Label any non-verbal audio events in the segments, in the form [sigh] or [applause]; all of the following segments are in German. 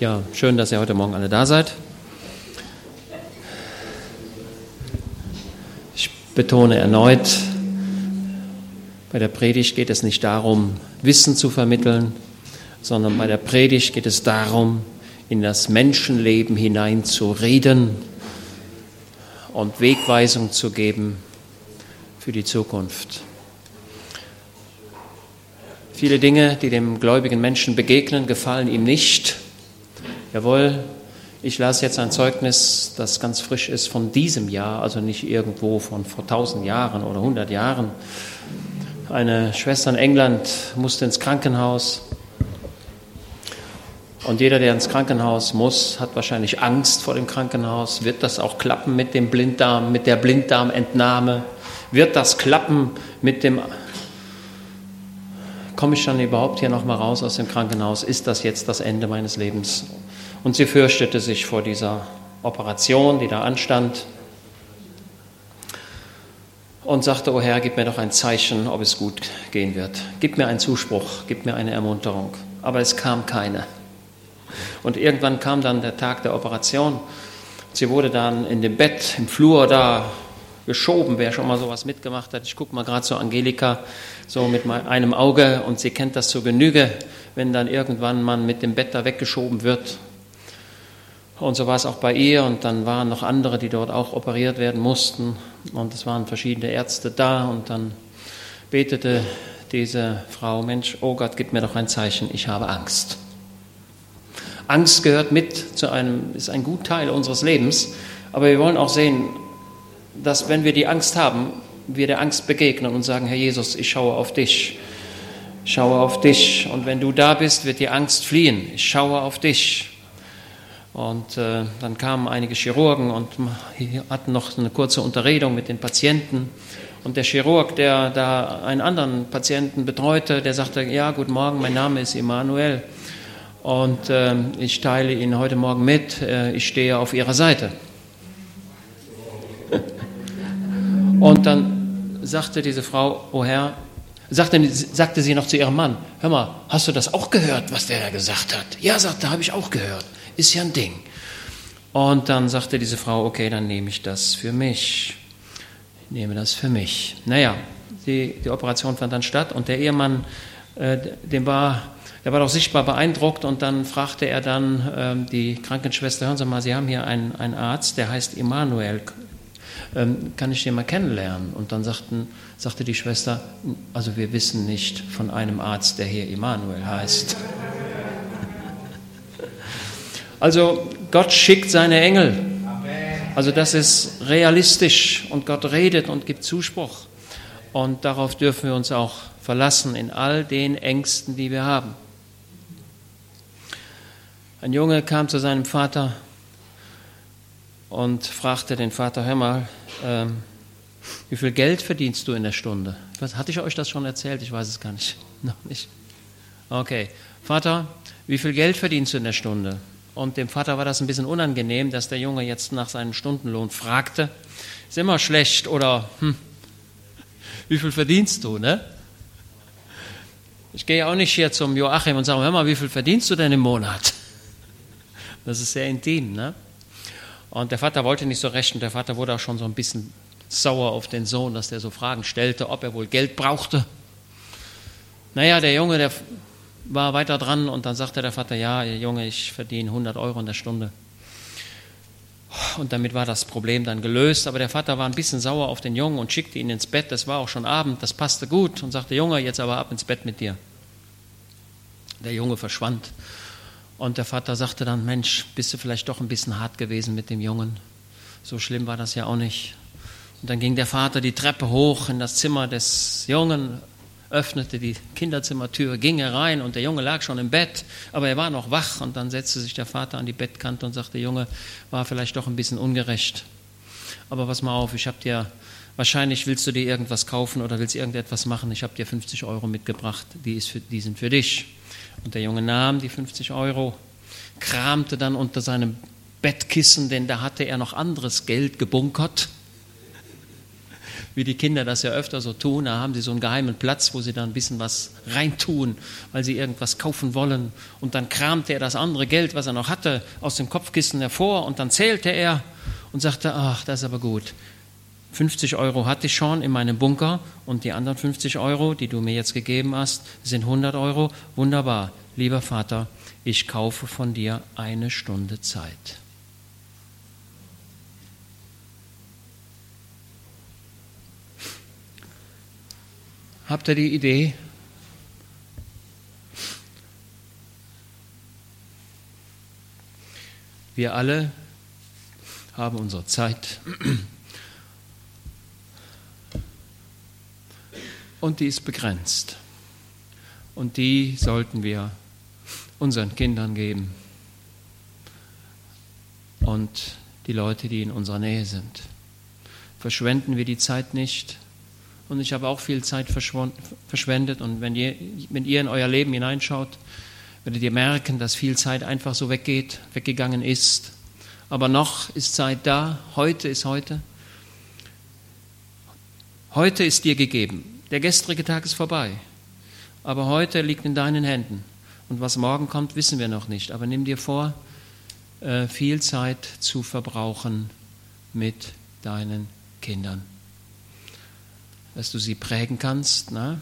Ja, schön, dass ihr heute Morgen alle da seid. Ich betone erneut, bei der Predigt geht es nicht darum, Wissen zu vermitteln, sondern bei der Predigt geht es darum, in das Menschenleben hinein zu reden und Wegweisung zu geben für die Zukunft. Viele Dinge, die dem gläubigen Menschen begegnen, gefallen ihm nicht. Jawohl, ich las jetzt ein Zeugnis, das ganz frisch ist von diesem Jahr, also nicht irgendwo von vor tausend Jahren oder hundert Jahren. Eine Schwester in England musste ins Krankenhaus. Und jeder, der ins Krankenhaus muss, hat wahrscheinlich Angst vor dem Krankenhaus. Wird das auch klappen mit dem Blinddarm, mit der Blinddarmentnahme? Wird das klappen mit dem komme ich dann überhaupt hier nochmal raus aus dem Krankenhaus? Ist das jetzt das Ende meines Lebens? Und sie fürchtete sich vor dieser Operation, die da anstand und sagte, oh Herr, gib mir doch ein Zeichen, ob es gut gehen wird. Gib mir einen Zuspruch, gib mir eine Ermunterung. Aber es kam keine. Und irgendwann kam dann der Tag der Operation. Sie wurde dann in dem Bett im Flur da geschoben, wer schon mal sowas mitgemacht hat. Ich gucke mal gerade zu Angelika so mit einem Auge und sie kennt das zur Genüge, wenn dann irgendwann man mit dem Bett da weggeschoben wird. Und so war es auch bei ihr und dann waren noch andere, die dort auch operiert werden mussten und es waren verschiedene Ärzte da und dann betete diese Frau, Mensch, oh Gott, gib mir doch ein Zeichen, ich habe Angst. Angst gehört mit zu einem, ist ein Gutteil unseres Lebens, aber wir wollen auch sehen, dass wenn wir die Angst haben, wir der Angst begegnen und sagen, Herr Jesus, ich schaue auf dich. Ich schaue auf dich. Und wenn du da bist, wird die Angst fliehen. Ich schaue auf dich. Und äh, dann kamen einige Chirurgen und hatten noch eine kurze Unterredung mit den Patienten. Und der Chirurg, der da einen anderen Patienten betreute, der sagte, ja, guten Morgen, mein Name ist Emanuel. Und äh, ich teile Ihnen heute Morgen mit, äh, ich stehe auf Ihrer Seite. Und dann sagte diese Frau, oh Herr, sagte, sagte sie noch zu ihrem Mann, hör mal, hast du das auch gehört, was der da gesagt hat? Ja, sagte, habe ich auch gehört. Ist ja ein Ding. Und dann sagte diese Frau, okay, dann nehme ich das für mich. Ich nehme das für mich. Naja, die, die Operation fand dann statt und der Ehemann, äh, dem war, der war doch sichtbar beeindruckt und dann fragte er dann äh, die Krankenschwester, hören Sie mal, Sie haben hier einen, einen Arzt, der heißt Emanuel, ähm, kann ich den mal kennenlernen? Und dann sagten, sagte die Schwester, also wir wissen nicht von einem Arzt, der hier Immanuel heißt. [laughs] Also Gott schickt seine Engel. Also das ist realistisch und Gott redet und gibt Zuspruch. Und darauf dürfen wir uns auch verlassen in all den Ängsten, die wir haben. Ein Junge kam zu seinem Vater und fragte den Vater, hör mal, ähm, wie viel Geld verdienst du in der Stunde? Was, hatte ich euch das schon erzählt? Ich weiß es gar nicht. [laughs] Noch nicht. Okay. Vater, wie viel Geld verdienst du in der Stunde? Und dem Vater war das ein bisschen unangenehm, dass der Junge jetzt nach seinem Stundenlohn fragte. Ist immer schlecht oder hm, wie viel verdienst du, ne? Ich gehe auch nicht hier zum Joachim und sage, hör mal, wie viel verdienst du denn im Monat? [laughs] Das ist sehr intim, ne? Und der Vater wollte nicht so recht und der Vater wurde auch schon so ein bisschen sauer auf den Sohn, dass der so Fragen stellte, ob er wohl Geld brauchte. Naja, der Junge, der war weiter dran und dann sagte der Vater, ja, Junge, ich verdiene 100 Euro in der Stunde. Und damit war das Problem dann gelöst. Aber der Vater war ein bisschen sauer auf den Jungen und schickte ihn ins Bett. Das war auch schon Abend, das passte gut und sagte, Junge, jetzt aber ab ins Bett mit dir. Der Junge verschwand. Und der Vater sagte dann, Mensch, bist du vielleicht doch ein bisschen hart gewesen mit dem Jungen? So schlimm war das ja auch nicht. Und dann ging der Vater die Treppe hoch in das Zimmer des Jungen, öffnete die Kinderzimmertür, ging herein und der Junge lag schon im Bett, aber er war noch wach und dann setzte sich der Vater an die Bettkante und sagte, Junge, war vielleicht doch ein bisschen ungerecht. Aber pass mal auf, ich habe dir, wahrscheinlich willst du dir irgendwas kaufen oder willst irgendetwas machen, ich habe dir 50 Euro mitgebracht, die, ist für, die sind für dich. Und der Junge nahm die 50 Euro, kramte dann unter seinem Bettkissen, denn da hatte er noch anderes Geld gebunkert. wie die Kinder das ja öfter so tun. Da haben sie so einen geheimen Platz, wo sie dann ein bisschen was reintun, weil sie irgendwas kaufen wollen. Und dann kramte er das andere Geld, was er noch hatte, aus dem Kopfkissen hervor und dann zählte er und sagte, ach, das ist aber gut. 50 Euro hatte ich schon in meinem Bunker und die anderen 50 Euro, die du mir jetzt gegeben hast, sind 100 Euro. Wunderbar. Lieber Vater, ich kaufe von dir eine Stunde Zeit. Habt ihr die Idee? Wir alle haben unsere Zeit und die ist begrenzt. Und die sollten wir unseren Kindern geben und die Leute, die in unserer Nähe sind. Verschwenden wir die Zeit nicht. Und ich habe auch viel Zeit verschwendet. Und wenn ihr, wenn ihr in euer Leben hineinschaut, werdet ihr merken, dass viel Zeit einfach so weggeht, weggegangen ist. Aber noch ist Zeit da. Heute ist heute. Heute ist dir gegeben. Der gestrige Tag ist vorbei, aber heute liegt in deinen Händen. Und was morgen kommt, wissen wir noch nicht. Aber nimm dir vor, äh, viel Zeit zu verbrauchen mit deinen Kindern. Dass du sie prägen kannst. Ne?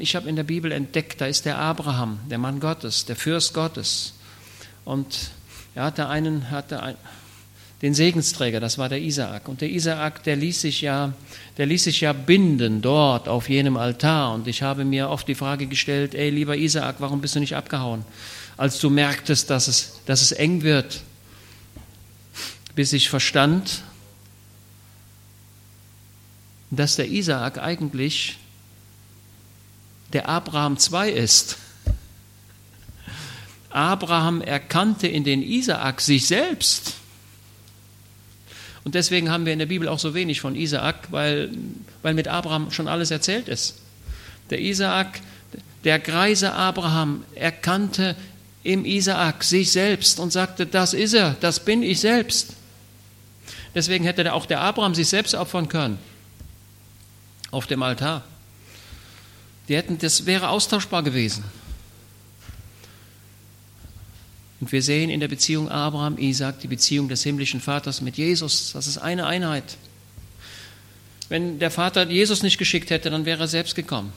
Ich habe in der Bibel entdeckt, da ist der Abraham, der Mann Gottes, der Fürst Gottes. Und er hatte einen, hatte ein, den Segensträger, das war der Isaak. Und der Isaak, der ließ sich ja, der ließ sich ja binden dort auf jenem Altar. Und ich habe mir oft die Frage gestellt, ey, lieber Isaak, warum bist du nicht abgehauen? Als du merktest, dass es, dass es eng wird. Bis ich verstand, dass der Isaak eigentlich der Abraham 2 ist. Abraham erkannte in den Isaak sich selbst. Und deswegen haben wir in der Bibel auch so wenig von Isaak, weil, weil mit Abraham schon alles erzählt ist. Der Isaak, der greise Abraham, erkannte im Isaak sich selbst und sagte, das ist er, das bin ich selbst. Deswegen hätte auch der Abraham sich selbst opfern können auf dem Altar. Die hätten, das wäre austauschbar gewesen. Und wir sehen in der Beziehung Abraham, Isaac, die Beziehung des himmlischen Vaters mit Jesus. Das ist eine Einheit. Wenn der Vater Jesus nicht geschickt hätte, dann wäre er selbst gekommen.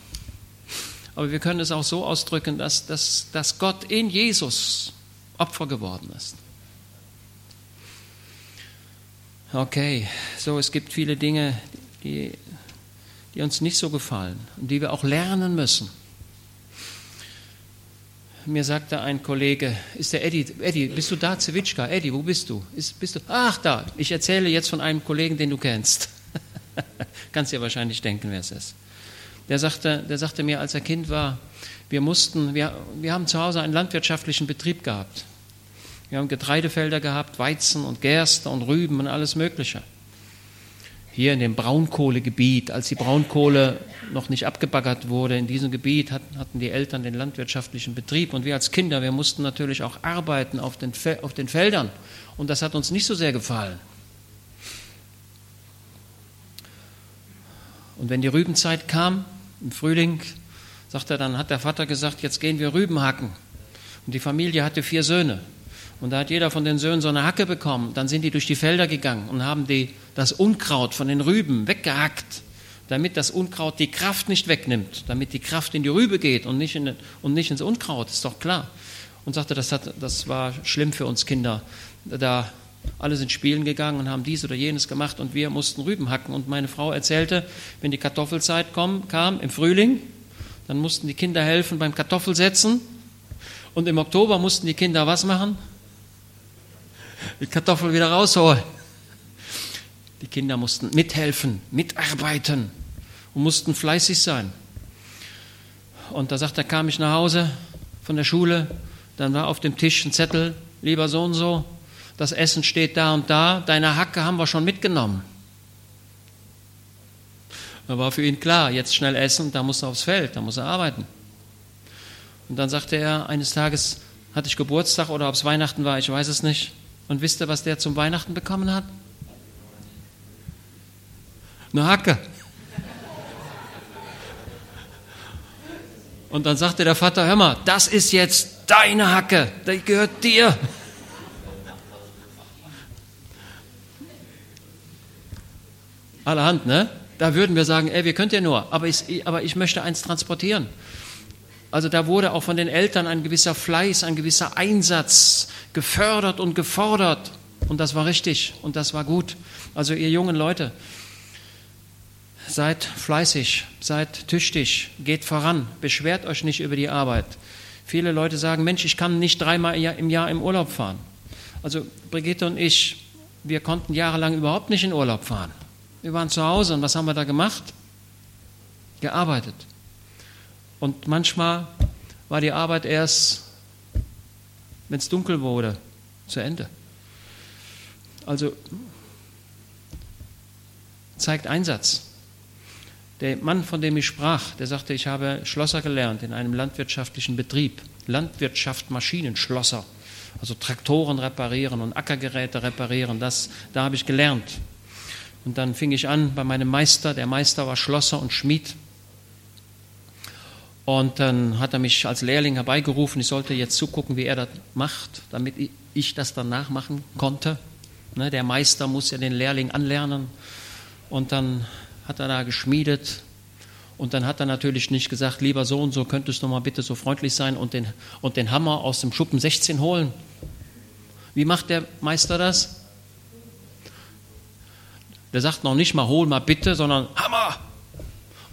Aber wir können es auch so ausdrücken, dass, dass, dass Gott in Jesus Opfer geworden ist. Okay, so es gibt viele Dinge, die, die uns nicht so gefallen und die wir auch lernen müssen mir sagte ein Kollege, ist der Eddie, Eddie, bist du da, Zewitschka? Eddie, wo bist du? Ist, bist du? Ach, da. Ich erzähle jetzt von einem Kollegen, den du kennst. [laughs] Kannst dir wahrscheinlich denken, wer es ist. Der sagte, der sagte mir, als er Kind war, wir mussten, wir, wir haben zu Hause einen landwirtschaftlichen Betrieb gehabt. Wir haben Getreidefelder gehabt, Weizen und Gerste und Rüben und alles Mögliche hier in dem Braunkohlegebiet, als die Braunkohle noch nicht abgebaggert wurde, in diesem Gebiet hatten die Eltern den landwirtschaftlichen Betrieb und wir als Kinder, wir mussten natürlich auch arbeiten auf den, auf den Feldern und das hat uns nicht so sehr gefallen. Und wenn die Rübenzeit kam, im Frühling, sagt er, dann hat der Vater gesagt, jetzt gehen wir Rüben hacken. Und die Familie hatte vier Söhne. Und da hat jeder von den Söhnen so eine Hacke bekommen. Dann sind die durch die Felder gegangen und haben die, das Unkraut von den Rüben weggehackt, damit das Unkraut die Kraft nicht wegnimmt, damit die Kraft in die Rübe geht und nicht, in, und nicht ins Unkraut, ist doch klar. Und sagte, das, hat, das war schlimm für uns Kinder. Da alle sind spielen gegangen und haben dies oder jenes gemacht und wir mussten Rüben hacken. Und meine Frau erzählte, wenn die Kartoffelzeit kam, kam im Frühling, dann mussten die Kinder helfen beim Kartoffelsetzen. Und im Oktober mussten die Kinder was machen? Die Kartoffel wieder rausholen. Die Kinder mussten mithelfen, mitarbeiten und mussten fleißig sein. Und da sagt er, kam ich nach Hause von der Schule, dann war auf dem Tisch ein Zettel, lieber so und so, das Essen steht da und da, deine Hacke haben wir schon mitgenommen. Da war für ihn klar, jetzt schnell essen, da muss er aufs Feld, da muss er arbeiten. Und dann sagte er, eines Tages hatte ich Geburtstag oder ob es Weihnachten war, ich weiß es nicht. Und wisst ihr, was der zum Weihnachten bekommen hat? Eine Hacke. Und dann sagte der Vater, hör mal, das ist jetzt deine Hacke, die gehört dir. Allerhand, ne? Da würden wir sagen, ey, wir könnt ja nur, aber ich, aber ich möchte eins transportieren. Also da wurde auch von den Eltern ein gewisser Fleiß, ein gewisser Einsatz gefördert und gefordert. Und das war richtig und das war gut. Also ihr jungen Leute, seid fleißig, seid tüchtig, geht voran, beschwert euch nicht über die Arbeit. Viele Leute sagen, Mensch, ich kann nicht dreimal im Jahr im Urlaub fahren. Also Brigitte und ich, wir konnten jahrelang überhaupt nicht in Urlaub fahren. Wir waren zu Hause und was haben wir da gemacht? Gearbeitet. Und manchmal war die Arbeit erst, wenn es dunkel wurde, zu Ende. Also zeigt Einsatz. Der Mann, von dem ich sprach, der sagte, ich habe Schlosser gelernt in einem landwirtschaftlichen Betrieb. Landwirtschaft, Maschinenschlosser. Also Traktoren reparieren und Ackergeräte reparieren. Das, da habe ich gelernt. Und dann fing ich an bei meinem Meister. Der Meister war Schlosser und Schmied. Und dann hat er mich als Lehrling herbeigerufen. Ich sollte jetzt zugucken, wie er das macht, damit ich das dann nachmachen konnte. Ne, der Meister muss ja den Lehrling anlernen. Und dann hat er da geschmiedet. Und dann hat er natürlich nicht gesagt, lieber so und so, könntest du mal bitte so freundlich sein und den, und den Hammer aus dem Schuppen 16 holen. Wie macht der Meister das? Der sagt noch nicht mal, hol mal bitte, sondern Hammer.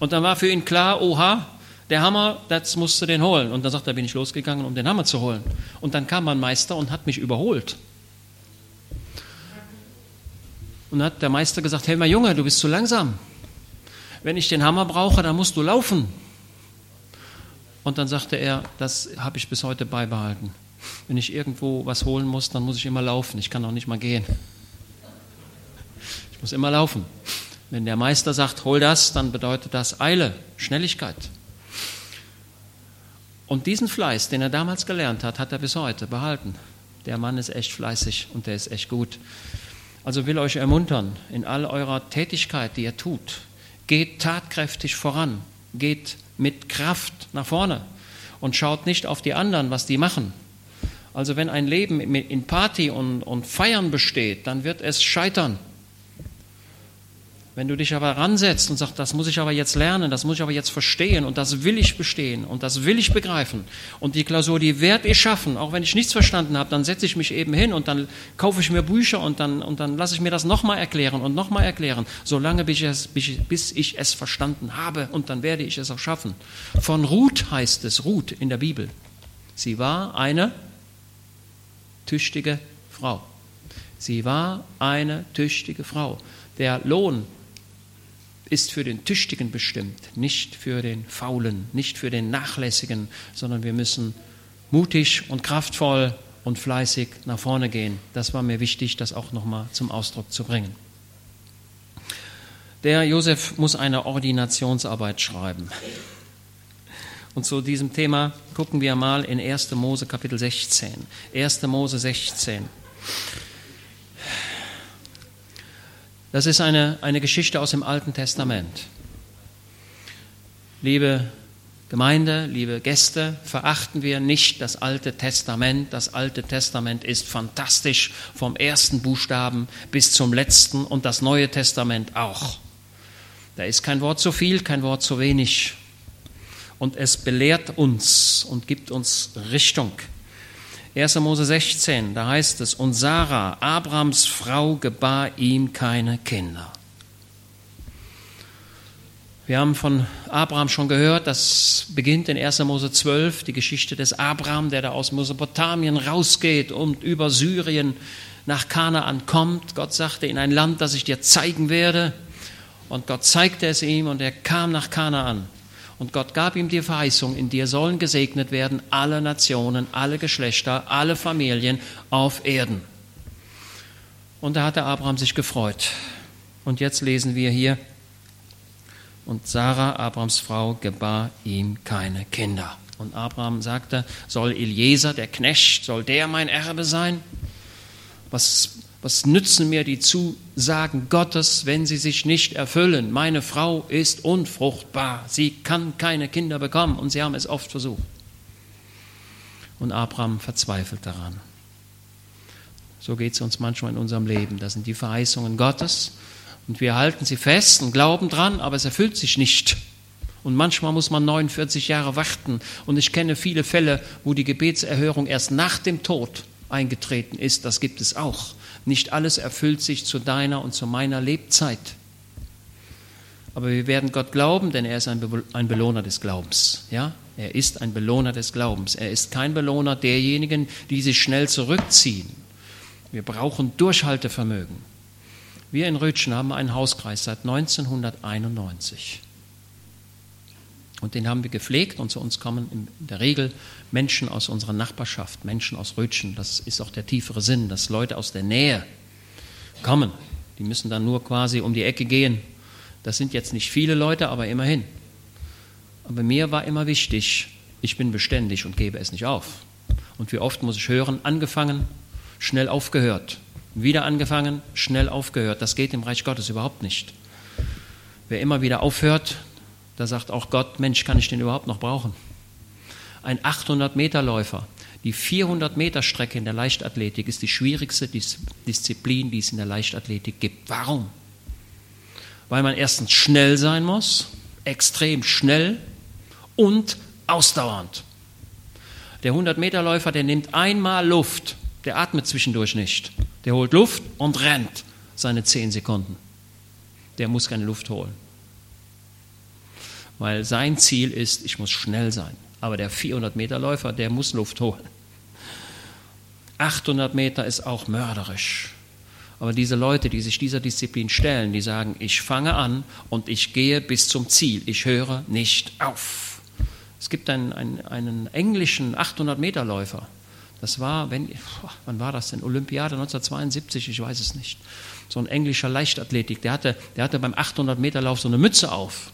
Und dann war für ihn klar, oha, der Hammer, das musst du den holen. Und dann sagt er, bin ich losgegangen, um den Hammer zu holen. Und dann kam mein Meister und hat mich überholt. Und hat der Meister gesagt, hey, mein Junge, du bist zu langsam wenn ich den Hammer brauche, dann musst du laufen. Und dann sagte er, das habe ich bis heute beibehalten. Wenn ich irgendwo was holen muss, dann muss ich immer laufen. Ich kann auch nicht mal gehen. Ich muss immer laufen. Wenn der Meister sagt, hol das, dann bedeutet das Eile, Schnelligkeit. Und diesen Fleiß, den er damals gelernt hat, hat er bis heute behalten. Der Mann ist echt fleißig und der ist echt gut. Also will euch ermuntern, in all eurer Tätigkeit, die ihr tut, Geht tatkräftig voran, geht mit Kraft nach vorne und schaut nicht auf die anderen, was die machen. Also wenn ein Leben in Party und, und Feiern besteht, dann wird es scheitern. Wenn du dich aber ransetzt und sagst, das muss ich aber jetzt lernen, das muss ich aber jetzt verstehen und das will ich bestehen und das will ich begreifen und die Klausur, die werde ich schaffen, auch wenn ich nichts verstanden habe, dann setze ich mich eben hin und dann kaufe ich mir Bücher und dann, und dann lasse ich mir das nochmal erklären und nochmal erklären, solange bis ich, es, bis ich es verstanden habe und dann werde ich es auch schaffen. Von Ruth heißt es, Ruth in der Bibel. Sie war eine tüchtige Frau. Sie war eine tüchtige Frau. Der Lohn ist für den Tüchtigen bestimmt, nicht für den Faulen, nicht für den Nachlässigen, sondern wir müssen mutig und kraftvoll und fleißig nach vorne gehen. Das war mir wichtig, das auch nochmal zum Ausdruck zu bringen. Der Josef muss eine Ordinationsarbeit schreiben. Und zu diesem Thema gucken wir mal in 1. Mose Kapitel 16. 1. Mose 16. Das ist eine, eine Geschichte aus dem Alten Testament. Liebe Gemeinde, liebe Gäste, verachten wir nicht das Alte Testament. Das Alte Testament ist fantastisch vom ersten Buchstaben bis zum letzten und das Neue Testament auch. Da ist kein Wort zu viel, kein Wort zu wenig. Und es belehrt uns und gibt uns Richtung. 1. Mose 16, da heißt es, und Sarah, Abrams Frau, gebar ihm keine Kinder. Wir haben von Abraham schon gehört, das beginnt in 1. Mose 12, die Geschichte des Abraham, der da aus Mesopotamien rausgeht und über Syrien nach Kanaan kommt. Gott sagte, in ein Land, das ich dir zeigen werde. Und Gott zeigte es ihm und er kam nach Kanaan. Und Gott gab ihm die Verheißung, in dir sollen gesegnet werden alle Nationen, alle Geschlechter, alle Familien auf Erden. Und da hatte Abraham sich gefreut. Und jetzt lesen wir hier, und Sarah, Abrahams Frau, gebar ihm keine Kinder. Und Abraham sagte, soll Eliezer, der Knecht, soll der mein Erbe sein? Was Was nützen mir die Zusagen Gottes, wenn sie sich nicht erfüllen? Meine Frau ist unfruchtbar, sie kann keine Kinder bekommen und sie haben es oft versucht. Und Abraham verzweifelt daran. So geht es uns manchmal in unserem Leben. Das sind die Verheißungen Gottes und wir halten sie fest und glauben dran, aber es erfüllt sich nicht. Und manchmal muss man 49 Jahre warten. Und ich kenne viele Fälle, wo die Gebetserhörung erst nach dem Tod eingetreten ist. Das gibt es auch. Nicht alles erfüllt sich zu deiner und zu meiner Lebzeit. Aber wir werden Gott glauben, denn er ist ein Belohner des Glaubens. Ja? Er ist ein Belohner des Glaubens. Er ist kein Belohner derjenigen, die sich schnell zurückziehen wir brauchen Durchhaltevermögen. Wir in Rötschen haben einen Hauskreis seit 1991. Und den haben wir gepflegt und zu uns kommen in der Regel Menschen aus unserer Nachbarschaft, Menschen aus Rötschen. Das ist auch der tiefere Sinn, dass Leute aus der Nähe kommen. Die müssen dann nur quasi um die Ecke gehen. Das sind jetzt nicht viele Leute, aber immerhin. Aber mir war immer wichtig, ich bin beständig und gebe es nicht auf. Und wie oft muss ich hören, angefangen, schnell aufgehört. Wieder angefangen, schnell aufgehört. Das geht im Reich Gottes überhaupt nicht. Wer immer wieder aufhört, da sagt auch Gott, Mensch, kann ich den überhaupt noch brauchen? Ein 800-Meter-Läufer, die 400-Meter-Strecke in der Leichtathletik ist die schwierigste Disziplin, die es in der Leichtathletik gibt. Warum? Weil man erstens schnell sein muss, extrem schnell und ausdauernd. Der 100-Meter-Läufer, der nimmt einmal Luft der atmet zwischendurch nicht. Der holt Luft und rennt seine zehn Sekunden. Der muss keine Luft holen. Weil sein Ziel ist, ich muss schnell sein. Aber der 400-Meter-Läufer, der muss Luft holen. 800 Meter ist auch mörderisch. Aber diese Leute, die sich dieser Disziplin stellen, die sagen, ich fange an und ich gehe bis zum Ziel. Ich höre nicht auf. Es gibt einen, einen, einen englischen 800-Meter-Läufer, das war, wenn, wann war das denn? Olympiade 1972, ich weiß es nicht. So ein englischer Leichtathletik, der hatte, der hatte beim 800-Meter-Lauf so eine Mütze auf.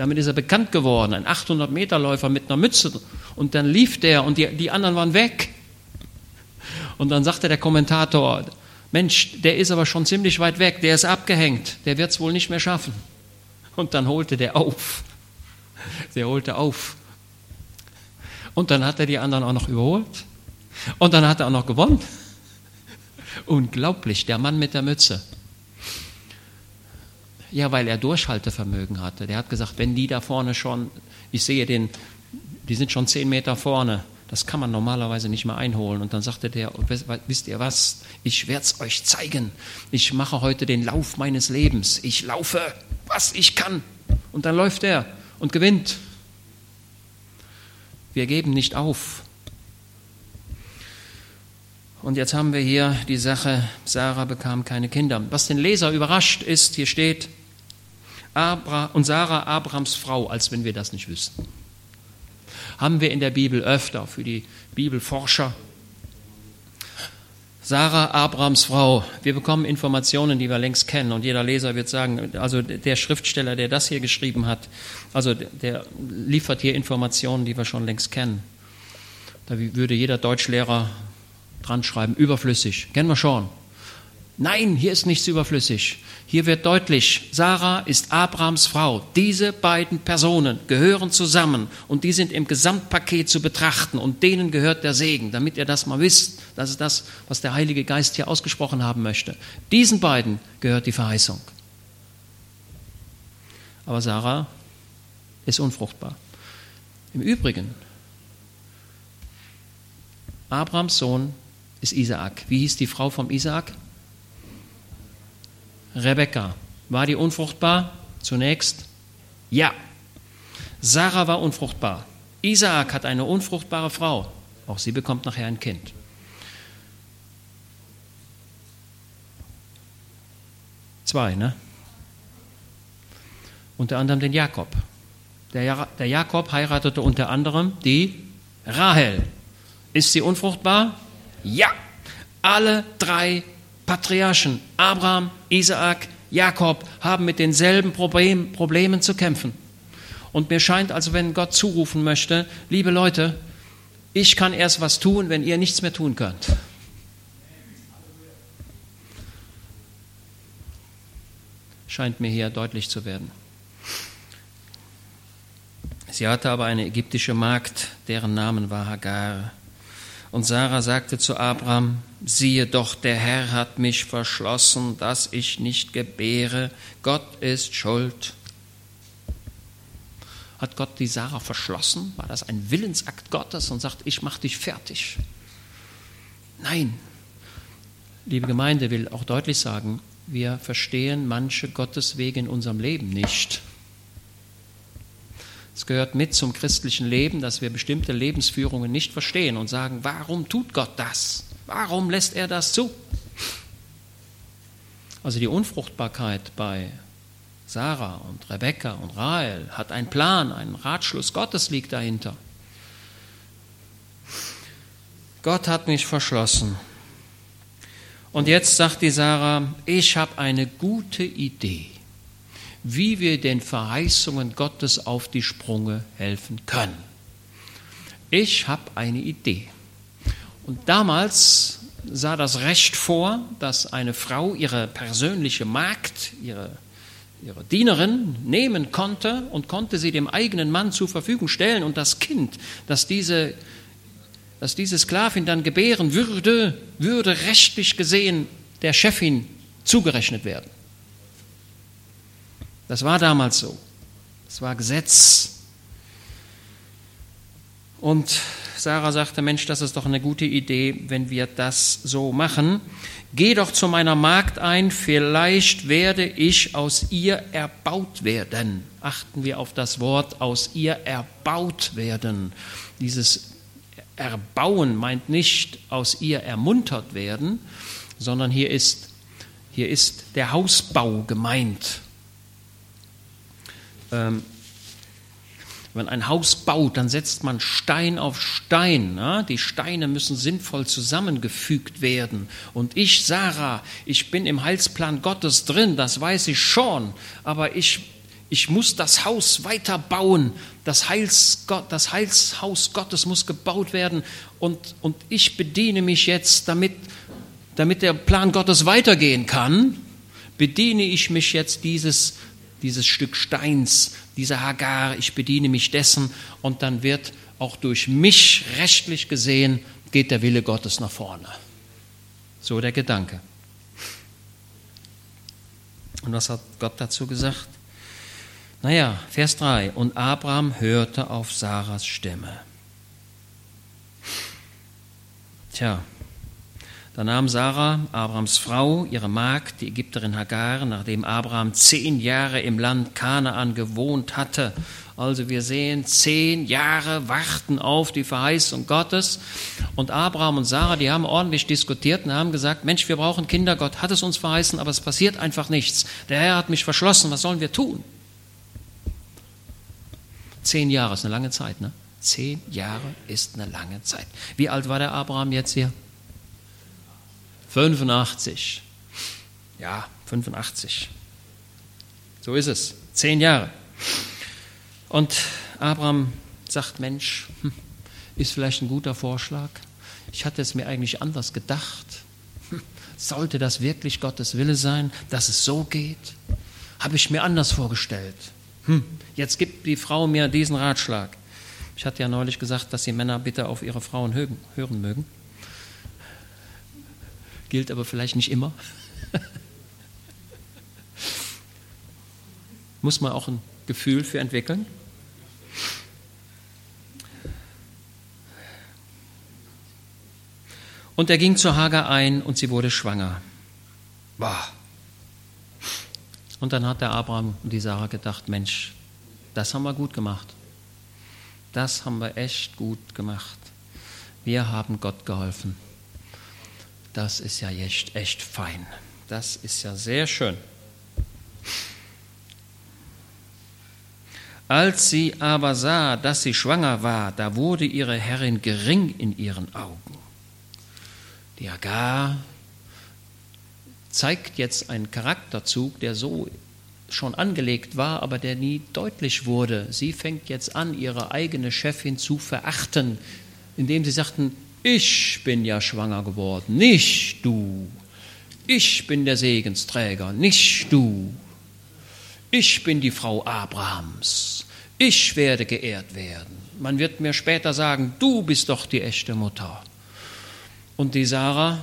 Damit ist er bekannt geworden, ein 800-Meter-Läufer mit einer Mütze. Und dann lief der und die, die anderen waren weg. Und dann sagte der Kommentator, Mensch, der ist aber schon ziemlich weit weg, der ist abgehängt, der wird es wohl nicht mehr schaffen. Und dann holte der auf. Der holte auf. Und dann hat er die anderen auch noch überholt. Und dann hat er auch noch gewonnen. Unglaublich, der Mann mit der Mütze. Ja, weil er Durchhaltevermögen hatte. Der hat gesagt, wenn die da vorne schon, ich sehe den, die sind schon zehn Meter vorne, das kann man normalerweise nicht mehr einholen. Und dann sagte der, wisst ihr was, ich werde es euch zeigen. Ich mache heute den Lauf meines Lebens. Ich laufe, was ich kann. Und dann läuft er und gewinnt. Wir geben nicht auf. Und jetzt haben wir hier die Sache, Sarah bekam keine Kinder. Was den Leser überrascht ist, hier steht, Abra und Sarah Abrahams Frau, als wenn wir das nicht wüssten. Haben wir in der Bibel öfter für die Bibelforscher Sarah, Abrahams Frau. Wir bekommen Informationen, die wir längst kennen. Und jeder Leser wird sagen, also der Schriftsteller, der das hier geschrieben hat, also der liefert hier Informationen, die wir schon längst kennen. Da würde jeder Deutschlehrer dran schreiben, überflüssig. Kennen wir schon. Nein, hier ist nichts überflüssig. Hier wird deutlich, Sarah ist Abrahams Frau. Diese beiden Personen gehören zusammen und die sind im Gesamtpaket zu betrachten und denen gehört der Segen, damit ihr das mal wisst. Das ist das, was der Heilige Geist hier ausgesprochen haben möchte. Diesen beiden gehört die Verheißung. Aber Sarah ist unfruchtbar. Im Übrigen, Abrahams Sohn ist Isaak. Wie hieß die Frau vom Isaak? Rebekka. War die unfruchtbar? Zunächst ja. Sarah war unfruchtbar. Isaak hat eine unfruchtbare Frau. Auch sie bekommt nachher ein Kind. Zwei, ne? Unter anderem den Jakob. Der, ja der Jakob heiratete unter anderem die Rahel. Ist sie unfruchtbar? Ja. Alle drei Patriarchen Abraham, Isaak, Jakob haben mit denselben Problem, Problemen zu kämpfen. Und mir scheint also, wenn Gott zurufen möchte, liebe Leute, ich kann erst was tun, wenn ihr nichts mehr tun könnt. Scheint mir hier deutlich zu werden. Sie hatte aber eine ägyptische Magd, deren Namen war Hagar. Und Sarah sagte zu Abraham, siehe doch, der Herr hat mich verschlossen, dass ich nicht gebäre. Gott ist schuld. Hat Gott die Sarah verschlossen? War das ein Willensakt Gottes und sagt, ich mache dich fertig? Nein. Liebe Gemeinde will auch deutlich sagen, wir verstehen manche Gotteswege in unserem Leben nicht. Es gehört mit zum christlichen Leben, dass wir bestimmte Lebensführungen nicht verstehen und sagen, warum tut Gott das? Warum lässt er das zu? Also die Unfruchtbarkeit bei Sarah und Rebekka und Rahel hat einen Plan, einen Ratschluss Gottes liegt dahinter. Gott hat mich verschlossen. Und jetzt sagt die Sarah, ich habe eine gute Idee wie wir den Verheißungen Gottes auf die Sprünge helfen können. Ich habe eine Idee. Und damals sah das Recht vor, dass eine Frau ihre persönliche Magd, ihre, ihre Dienerin nehmen konnte und konnte sie dem eigenen Mann zur Verfügung stellen und das Kind, das diese, das diese Sklavin dann gebären würde, würde rechtlich gesehen der Chefin zugerechnet werden. Das war damals so. Das war Gesetz. Und Sarah sagte, Mensch, das ist doch eine gute Idee, wenn wir das so machen. Geh doch zu meiner Magd ein, vielleicht werde ich aus ihr erbaut werden. Achten wir auf das Wort aus ihr erbaut werden. Dieses Erbauen meint nicht aus ihr ermuntert werden, sondern hier ist, hier ist der Hausbau gemeint. Ähm, wenn ein Haus baut, dann setzt man Stein auf Stein. Ne? Die Steine müssen sinnvoll zusammengefügt werden. Und ich, Sarah, ich bin im Heilsplan Gottes drin, das weiß ich schon. Aber ich, ich muss das Haus weiter bauen. Das, Heils, das Heilshaus Gottes muss gebaut werden. Und, und ich bediene mich jetzt, damit, damit der Plan Gottes weitergehen kann, bediene ich mich jetzt dieses dieses Stück Steins, dieser Hagar, ich bediene mich dessen und dann wird auch durch mich rechtlich gesehen, geht der Wille Gottes nach vorne. So der Gedanke. Und was hat Gott dazu gesagt? Naja, Vers 3. Und Abraham hörte auf Sarahs Stimme. Tja, da nahm Sarah, Abrahams Frau, ihre Magd, die Ägypterin Hagar, nachdem Abraham zehn Jahre im Land Kanaan gewohnt hatte. Also wir sehen, zehn Jahre warten auf die Verheißung Gottes. Und Abraham und Sarah, die haben ordentlich diskutiert und haben gesagt, Mensch, wir brauchen Kinder, Gott hat es uns verheißen, aber es passiert einfach nichts. Der Herr hat mich verschlossen, was sollen wir tun? Zehn Jahre ist eine lange Zeit, ne? Zehn Jahre ist eine lange Zeit. Wie alt war der Abraham jetzt hier? 85. Ja, 85. So ist es. Zehn Jahre. Und Abraham sagt, Mensch, hm, ist vielleicht ein guter Vorschlag. Ich hatte es mir eigentlich anders gedacht. Hm, sollte das wirklich Gottes Wille sein, dass es so geht? Habe ich mir anders vorgestellt. Hm, jetzt gibt die Frau mir diesen Ratschlag. Ich hatte ja neulich gesagt, dass die Männer bitte auf ihre Frauen hören mögen gilt aber vielleicht nicht immer. [laughs] Muss man auch ein Gefühl für entwickeln. Und er ging zu Hagar ein und sie wurde schwanger. Boah. Und dann hat der Abraham und die Sarah gedacht, Mensch, das haben wir gut gemacht. Das haben wir echt gut gemacht. Wir haben Gott geholfen. Das ist ja echt, echt fein. Das ist ja sehr schön. Als sie aber sah, dass sie schwanger war, da wurde ihre Herrin gering in ihren Augen. Die Agar zeigt jetzt einen Charakterzug, der so schon angelegt war, aber der nie deutlich wurde. Sie fängt jetzt an, ihre eigene Chefin zu verachten, indem sie sagten, ich bin ja schwanger geworden, nicht du. Ich bin der Segensträger, nicht du. Ich bin die Frau Abrahams. Ich werde geehrt werden. Man wird mir später sagen, du bist doch die echte Mutter. Und die Sarah,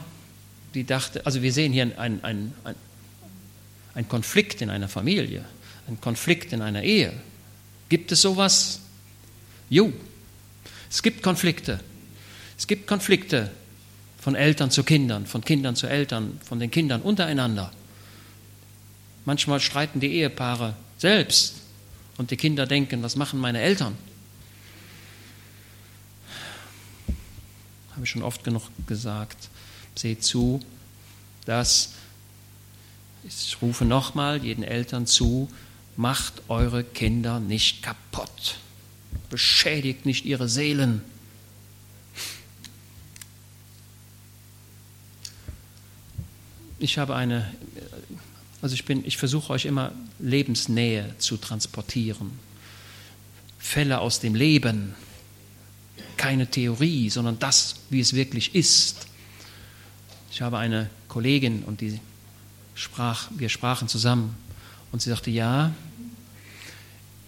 die dachte, also wir sehen hier einen ein, ein, Konflikt in einer Familie, ein Konflikt in einer Ehe. Gibt es sowas? Jo, es gibt Konflikte. Es gibt Konflikte von Eltern zu Kindern, von Kindern zu Eltern, von den Kindern untereinander. Manchmal streiten die Ehepaare selbst und die Kinder denken, was machen meine Eltern? Habe ich schon oft genug gesagt. Seht zu, dass, ich rufe nochmal jeden Eltern zu, macht eure Kinder nicht kaputt. Beschädigt nicht ihre Seelen. Ich habe eine, also ich bin, ich versuche euch immer Lebensnähe zu transportieren. Fälle aus dem Leben. Keine Theorie, sondern das, wie es wirklich ist. Ich habe eine Kollegin und die sprach, wir sprachen zusammen und sie sagte, ja,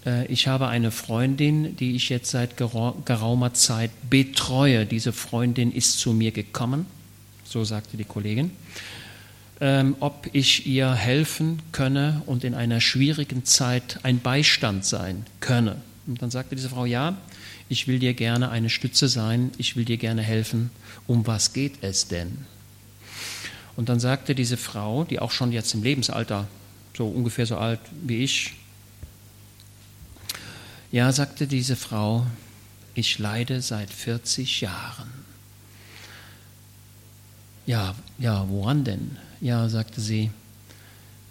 äh, ich habe eine Freundin, die ich jetzt seit geraumer Zeit betreue. Diese Freundin ist zu mir gekommen, so sagte die Kollegin, ähm, ob ich ihr helfen könne und in einer schwierigen Zeit ein Beistand sein könne. Und dann sagte diese Frau, ja, ich will dir gerne eine Stütze sein, ich will dir gerne helfen. Um was geht es denn? Und dann sagte diese Frau, die auch schon jetzt im Lebensalter, so ungefähr so alt wie ich, ja, sagte diese Frau, ich leide seit 40 Jahren. Ja, ja, woran denn? Ja, sagte sie,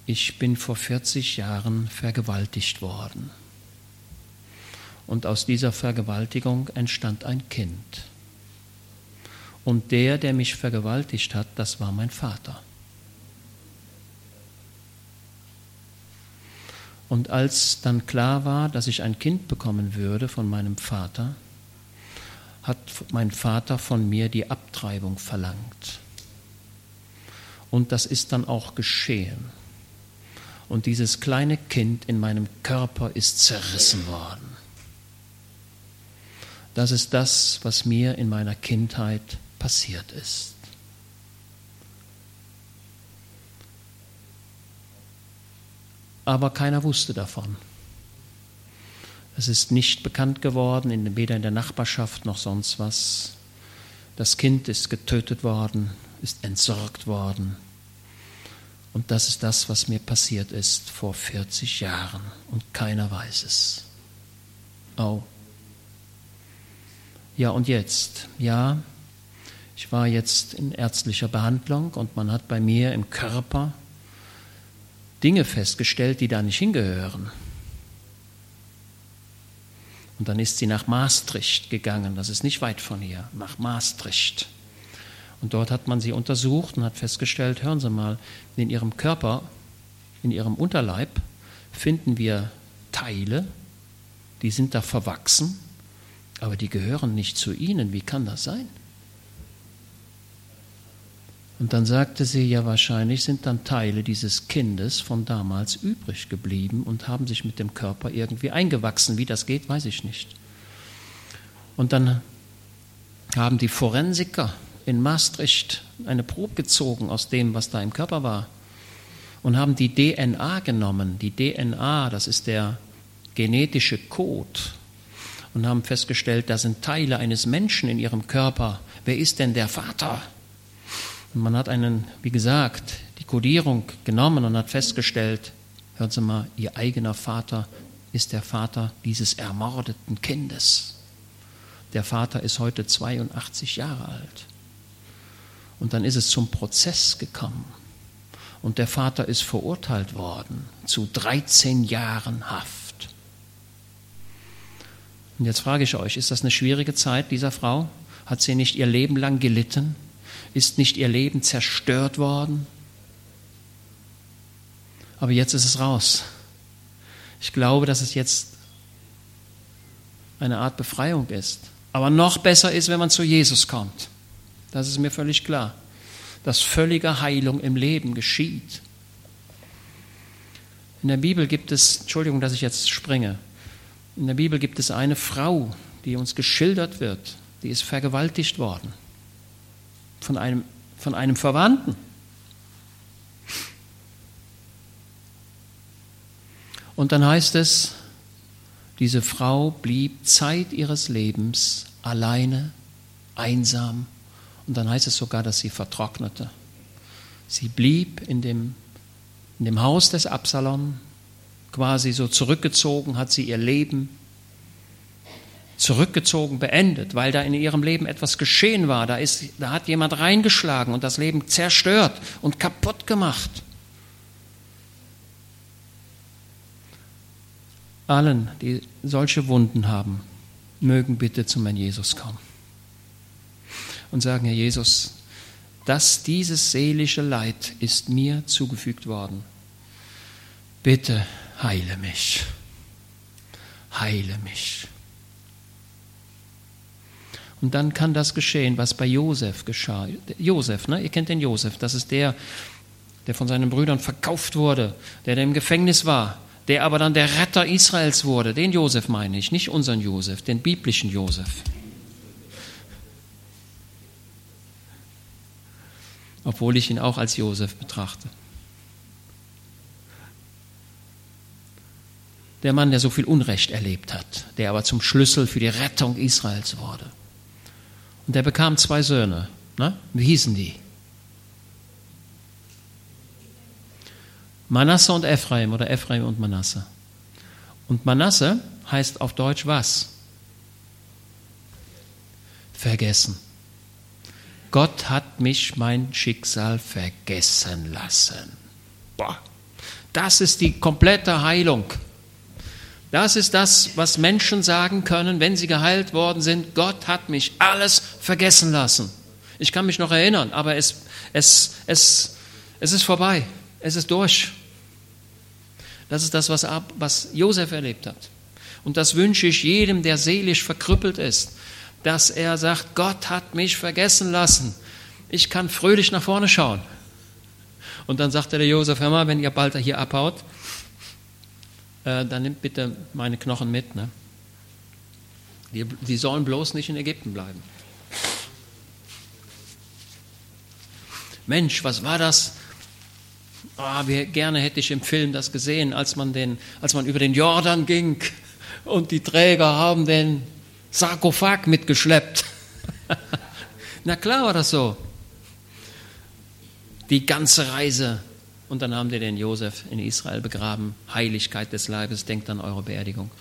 ich bin vor 40 Jahren vergewaltigt worden. Und aus dieser Vergewaltigung entstand ein Kind. Und der, der mich vergewaltigt hat, das war mein Vater. Und als dann klar war, dass ich ein Kind bekommen würde von meinem Vater, hat mein Vater von mir die Abtreibung verlangt. Und das ist dann auch geschehen. Und dieses kleine Kind in meinem Körper ist zerrissen worden. Das ist das, was mir in meiner Kindheit passiert ist. aber keiner wusste davon. Es ist nicht bekannt geworden, weder in der Nachbarschaft noch sonst was. Das Kind ist getötet worden, ist entsorgt worden. Und das ist das, was mir passiert ist vor 40 Jahren und keiner weiß es. Oh. Ja, und jetzt? Ja, ich war jetzt in ärztlicher Behandlung und man hat bei mir im Körper Dinge festgestellt, die da nicht hingehören. Und dann ist sie nach Maastricht gegangen, das ist nicht weit von hier, nach Maastricht. Und dort hat man sie untersucht und hat festgestellt, hören Sie mal, in Ihrem Körper, in Ihrem Unterleib finden wir Teile, die sind da verwachsen, aber die gehören nicht zu Ihnen. Wie kann das sein? Und dann sagte sie, ja wahrscheinlich sind dann Teile dieses Kindes von damals übrig geblieben und haben sich mit dem Körper irgendwie eingewachsen. Wie das geht, weiß ich nicht. Und dann haben die Forensiker in Maastricht eine Probe gezogen aus dem, was da im Körper war und haben die DNA genommen. Die DNA, das ist der genetische Code und haben festgestellt, da sind Teile eines Menschen in ihrem Körper. Wer ist denn der Vater? Und man hat einen, wie gesagt, die Kodierung genommen und hat festgestellt, hören Sie mal, Ihr eigener Vater ist der Vater dieses ermordeten Kindes. Der Vater ist heute 82 Jahre alt. Und dann ist es zum Prozess gekommen. Und der Vater ist verurteilt worden zu 13 Jahren Haft. Und jetzt frage ich euch, ist das eine schwierige Zeit dieser Frau? Hat sie nicht ihr Leben lang gelitten? Ist nicht ihr Leben zerstört worden? Aber jetzt ist es raus. Ich glaube, dass es jetzt eine Art Befreiung ist. Aber noch besser ist, wenn man zu Jesus kommt. Das ist mir völlig klar. Dass völlige Heilung im Leben geschieht. In der Bibel gibt es, Entschuldigung, dass ich jetzt springe, in der Bibel gibt es eine Frau, die uns geschildert wird, die ist vergewaltigt worden von einem, von einem Verwandten. Und dann heißt es, diese Frau blieb Zeit ihres Lebens alleine, einsam. Und dann heißt es sogar, dass sie vertrocknete. Sie blieb in dem, in dem Haus des Absalom, quasi so zurückgezogen, hat sie ihr Leben zurückgezogen beendet, weil da in ihrem Leben etwas geschehen war. Da, ist, da hat jemand reingeschlagen und das Leben zerstört und kaputt gemacht. Allen, die solche Wunden haben, mögen bitte zum Herrn Jesus kommen und sagen, Herr Jesus, dass dieses seelische Leid ist mir zugefügt worden. Bitte heile mich. Heile mich. Und dann kann das geschehen, was bei Josef geschah. Josef, ne? ihr kennt den Josef, das ist der, der von seinen Brüdern verkauft wurde, der, der im Gefängnis war, der aber dann der Retter Israels wurde. Den Josef meine ich, nicht unseren Josef, den biblischen Josef. Obwohl ich ihn auch als Josef betrachte. Der Mann, der so viel Unrecht erlebt hat, der aber zum Schlüssel für die Rettung Israels wurde. Und der bekam zwei Söhne. Ne? Wie hießen die? Manasse und Ephraim oder Ephraim und Manasse. Und Manasse heißt auf Deutsch was? Vergessen. Gott hat mich mein Schicksal vergessen lassen. Boah, das ist die komplette Heilung. Das ist das, was Menschen sagen können, wenn sie geheilt worden sind. Gott hat mich alles vergessen lassen. Ich kann mich noch erinnern, aber es, es, es, es ist vorbei. Es ist durch. Das ist das, was, was Josef erlebt hat. Und das wünsche ich jedem, der seelisch verkrüppelt ist, dass er sagt, Gott hat mich vergessen lassen. Ich kann fröhlich nach vorne schauen. Und dann sagte der Josef, hör mal, wenn ihr bald hier abhaut, äh, dann nimmt bitte meine Knochen mit. Ne? Die, die sollen bloß nicht in Ägypten bleiben. Mensch, was war das? Oh, wie gerne hätte ich im Film das gesehen, als man, den, als man über den Jordan ging und die Träger haben den Sarkophag mitgeschleppt. [laughs] Na klar war das so. Die ganze Reise. Und dann haben die den Josef in Israel begraben. Heiligkeit des Leibes, denkt an eure Beerdigung.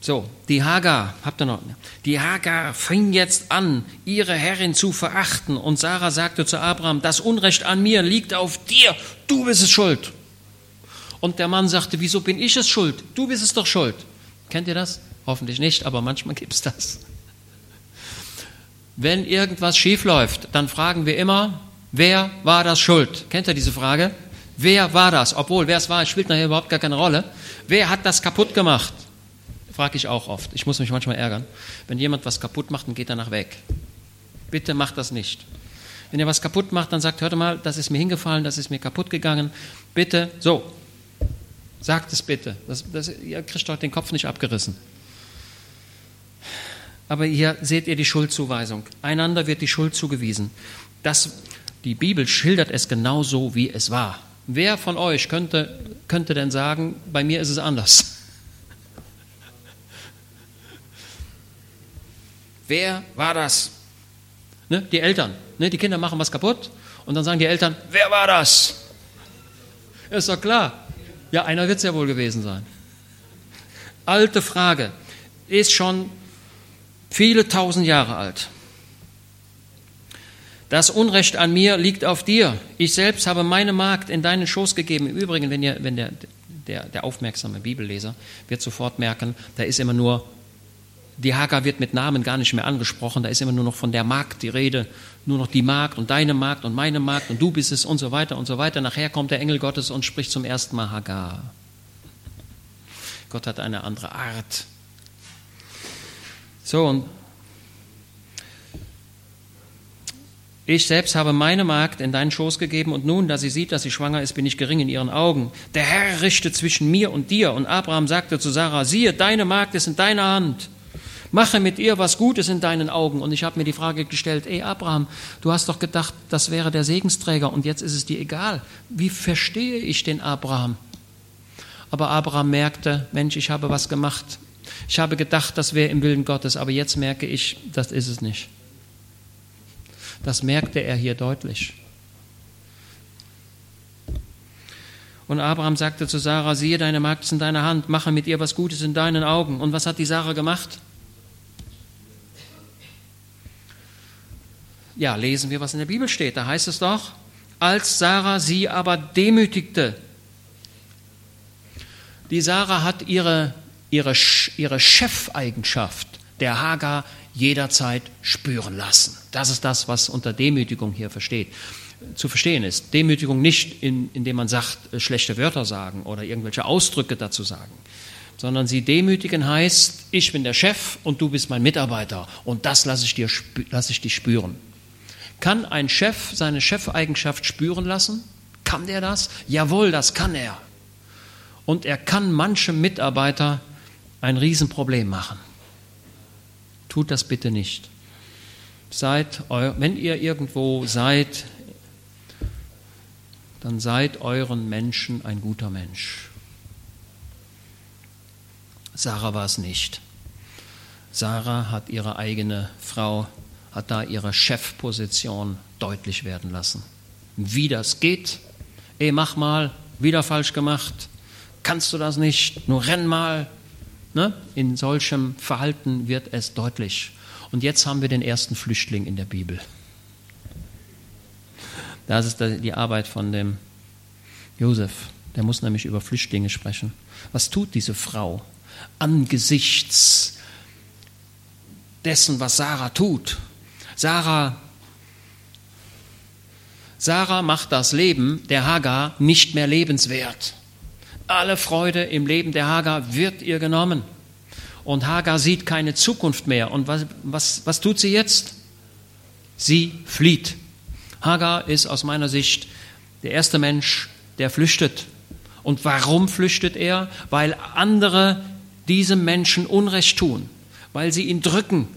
So, die Hagar, habt ihr noch? Die Hagar fing jetzt an, ihre Herrin zu verachten. Und Sarah sagte zu Abraham: Das Unrecht an mir liegt auf dir, du bist es schuld. Und der Mann sagte: Wieso bin ich es schuld? Du bist es doch schuld. Kennt ihr das? Hoffentlich nicht, aber manchmal gibt es das. Wenn irgendwas schief läuft, dann fragen wir immer: Wer war das schuld? Kennt ihr diese Frage? Wer war das? Obwohl, wer es war, spielt nachher überhaupt gar keine Rolle. Wer hat das kaputt gemacht? frage ich auch oft. Ich muss mich manchmal ärgern. Wenn jemand was kaputt macht, dann geht danach weg. Bitte macht das nicht. Wenn ihr was kaputt macht, dann sagt, hört mal, das ist mir hingefallen, das ist mir kaputt gegangen. Bitte, so, sagt es bitte. Das, das, ihr kriegt doch den Kopf nicht abgerissen. Aber hier seht ihr die Schuldzuweisung. Einander wird die Schuld zugewiesen. Das, die Bibel schildert es genau so, wie es war. Wer von euch könnte, könnte denn sagen, bei mir ist es anders? [laughs] Wer war das? Ne? Die Eltern. Ne? Die Kinder machen was kaputt und dann sagen die Eltern, wer war das? Ist doch klar. Ja, einer wird es ja wohl gewesen sein. Alte Frage. Ist schon viele tausend Jahre alt. Das Unrecht an mir liegt auf dir. Ich selbst habe meine Magd in deinen Schoß gegeben. Im Übrigen, wenn, ihr, wenn der, der, der aufmerksame Bibelleser wird sofort merken, da ist immer nur die Hagar wird mit Namen gar nicht mehr angesprochen, da ist immer nur noch von der Magd die Rede, nur noch die Magd und deine Magd und meine Magd und du bist es und so weiter und so weiter. Nachher kommt der Engel Gottes und spricht zum ersten Mal Hagar. Gott hat eine andere Art. So, und Ich selbst habe meine Magd in deinen Schoß gegeben und nun, da sie sieht, dass sie schwanger ist, bin ich gering in ihren Augen. Der Herr richtet zwischen mir und dir. Und Abraham sagte zu Sarah, siehe, deine Magd ist in deiner Hand. Mache mit ihr was Gutes in deinen Augen. Und ich habe mir die Frage gestellt, ey Abraham, du hast doch gedacht, das wäre der Segensträger und jetzt ist es dir egal. Wie verstehe ich den Abraham? Aber Abraham merkte, Mensch, ich habe was gemacht. Ich habe gedacht, das wäre im Willen Gottes, aber jetzt merke ich, das ist es nicht. Das merkte er hier deutlich. Und Abraham sagte zu Sarah, siehe, deine Magd ist in deiner Hand, mache mit ihr was Gutes in deinen Augen. Und was hat die Sarah gemacht? Ja, lesen wir, was in der Bibel steht. Da heißt es doch, als Sarah sie aber demütigte. Die Sarah hat ihre, ihre, ihre Chefeigenschaft der Hagar jederzeit spüren lassen. Das ist das, was unter Demütigung hier versteht, zu verstehen ist. Demütigung nicht, in, indem man sagt, äh, schlechte Wörter sagen oder irgendwelche Ausdrücke dazu sagen, sondern sie demütigen heißt, ich bin der Chef und du bist mein Mitarbeiter und das lasse ich, dir, lasse ich dich spüren. Kann ein Chef seine Chefeigenschaft spüren lassen? Kann der das? Jawohl, das kann er. Und er kann manchem Mitarbeiter ein Riesenproblem machen. Tut das bitte nicht. Seid, wenn ihr irgendwo seid, dann seid euren Menschen ein guter Mensch. Sarah war es nicht. Sarah hat ihre eigene Frau, hat da ihre Chefposition deutlich werden lassen. Wie das geht, ey, mach mal, wieder falsch gemacht, kannst du das nicht, nur renn mal, Ne? In solchem Verhalten wird es deutlich. Und jetzt haben wir den ersten Flüchtling in der Bibel. Das ist die Arbeit von dem Josef. Der muss nämlich über Flüchtlinge sprechen. Was tut diese Frau angesichts dessen, was Sarah tut? Sarah, Sarah macht das Leben der Hagar nicht mehr lebenswert. Alle Freude im Leben der Hagar wird ihr genommen. Und Hagar sieht keine Zukunft mehr. Und was, was, was tut sie jetzt? Sie flieht. Hagar ist aus meiner Sicht der erste Mensch, der flüchtet. Und warum flüchtet er? Weil andere diesem Menschen Unrecht tun, weil sie ihn drücken.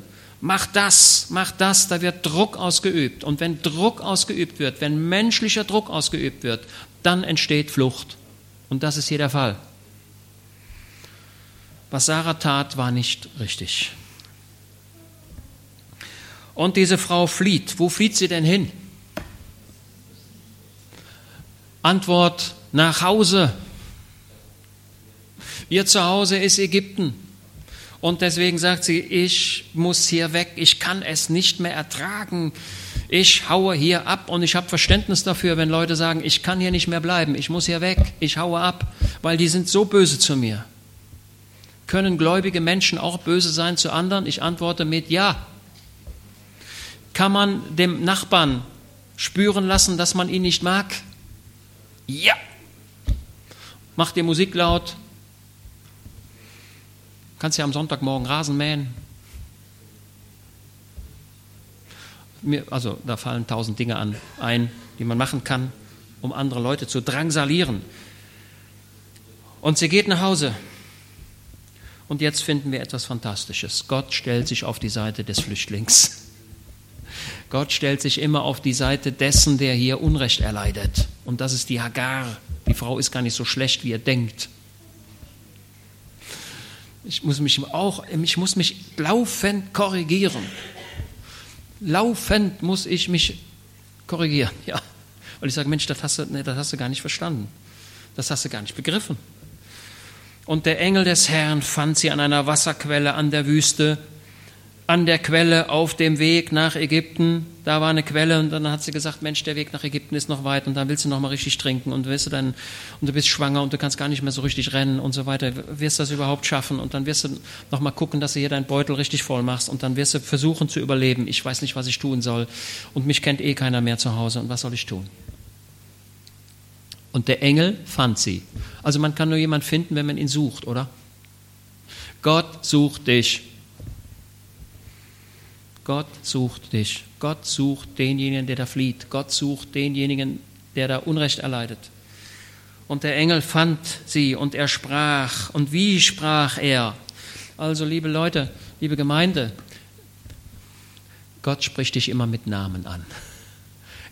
Mach das, mach das, da wird Druck ausgeübt. Und wenn Druck ausgeübt wird, wenn menschlicher Druck ausgeübt wird, dann entsteht Flucht. Und das ist hier der Fall. Was Sarah tat, war nicht richtig. Und diese Frau flieht. Wo flieht sie denn hin? Antwort nach Hause. Ihr Zuhause ist Ägypten. Und deswegen sagt sie, ich muss hier weg, ich kann es nicht mehr ertragen ich haue hier ab und ich habe Verständnis dafür, wenn Leute sagen, ich kann hier nicht mehr bleiben, ich muss hier weg, ich haue ab, weil die sind so böse zu mir. Können gläubige Menschen auch böse sein zu anderen? Ich antworte mit Ja. Kann man dem Nachbarn spüren lassen, dass man ihn nicht mag? Ja. Macht die Musik laut. Kannst ja am Sonntagmorgen Rasen mähen. mir, also da fallen tausend Dinge an, ein, die man machen kann, um andere Leute zu drangsalieren. Und sie geht nach Hause. Und jetzt finden wir etwas Fantastisches. Gott stellt sich auf die Seite des Flüchtlings. [laughs] Gott stellt sich immer auf die Seite dessen, der hier Unrecht erleidet. Und das ist die Hagar. Die Frau ist gar nicht so schlecht, wie ihr denkt. Ich muss mich auch, ich muss mich laufend korrigieren. Laufend muss ich mich korrigieren. [laughs] Ja. Und ich sage, Mensch, das hast, du, nee, das hast du gar nicht verstanden. Das hast du gar nicht begriffen. Und der Engel des Herrn fand sie an einer Wasserquelle an der Wüste an der Quelle auf dem Weg nach Ägypten. Da war eine Quelle und dann hat sie gesagt, Mensch, der Weg nach Ägypten ist noch weit und dann willst du noch mal richtig trinken und wirst du dann und du bist schwanger und du kannst gar nicht mehr so richtig rennen und so weiter. Wirst du das überhaupt schaffen und dann wirst du noch mal gucken, dass du hier deinen Beutel richtig voll machst und dann wirst du versuchen zu überleben. Ich weiß nicht, was ich tun soll und mich kennt eh keiner mehr zu Hause und was soll ich tun? Und der Engel fand sie. Also man kann nur jemanden finden, wenn man ihn sucht, oder? Gott sucht dich. Gott sucht dich. Gott sucht denjenigen, der da flieht. Gott sucht denjenigen, der da Unrecht erleidet. Und der Engel fand sie und er sprach. Und wie sprach er? Also, liebe Leute, liebe Gemeinde, Gott spricht dich immer mit Namen an.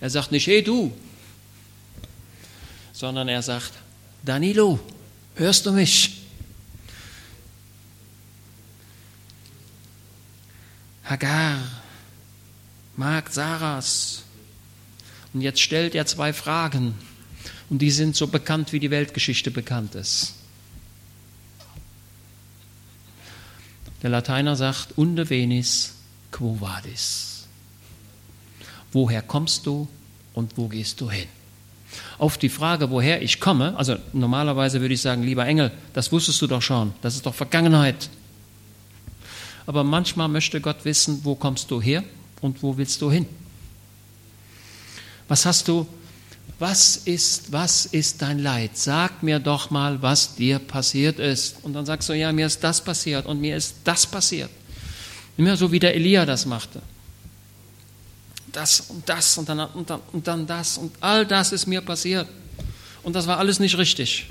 Er sagt nicht, hey du, sondern er sagt, Danilo, hörst du mich? Hagar, Magd Saras. Und jetzt stellt er zwei Fragen. Und die sind so bekannt, wie die Weltgeschichte bekannt ist. Der Lateiner sagt, unde venis, quo vadis. Woher kommst du und wo gehst du hin? Auf die Frage, woher ich komme, also normalerweise würde ich sagen, lieber Engel, das wusstest du doch schon, das ist doch Vergangenheit. Aber manchmal möchte Gott wissen, wo kommst du her und wo willst du hin? Was hast du, was ist, was ist dein Leid? Sag mir doch mal, was dir passiert ist. Und dann sagst du, ja, mir ist das passiert und mir ist das passiert. Immer so wie der Elia das machte das und das und dann, und, dann, und dann das und all das ist mir passiert. Und das war alles nicht richtig.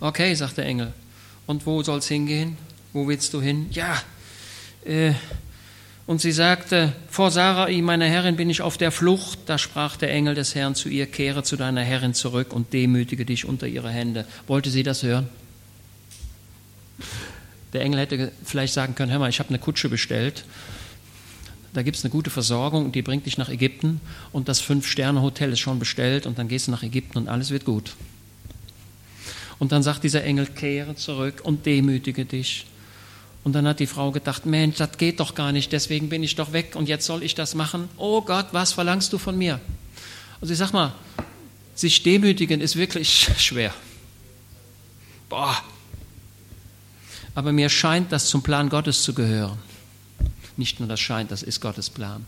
Okay, sagt der Engel. Und wo soll es hingehen? Wo willst du hin? Ja. Äh, und sie sagte, vor Sarai, meiner Herrin, bin ich auf der Flucht. Da sprach der Engel des Herrn zu ihr, kehre zu deiner Herrin zurück und demütige dich unter ihre Hände. Wollte sie das hören? Der Engel hätte vielleicht sagen können, hör mal, ich habe eine Kutsche bestellt da gibt es eine gute Versorgung, die bringt dich nach Ägypten und das Fünf-Sterne-Hotel ist schon bestellt und dann gehst du nach Ägypten und alles wird gut. Und dann sagt dieser Engel, kehre zurück und demütige dich. Und dann hat die Frau gedacht, Mensch, das geht doch gar nicht, deswegen bin ich doch weg und jetzt soll ich das machen. Oh Gott, was verlangst du von mir? Also ich sag mal, sich demütigen ist wirklich [laughs] schwer. Boah. Aber mir scheint das zum Plan Gottes zu gehören. Nicht nur das scheint, das ist Gottes Plan.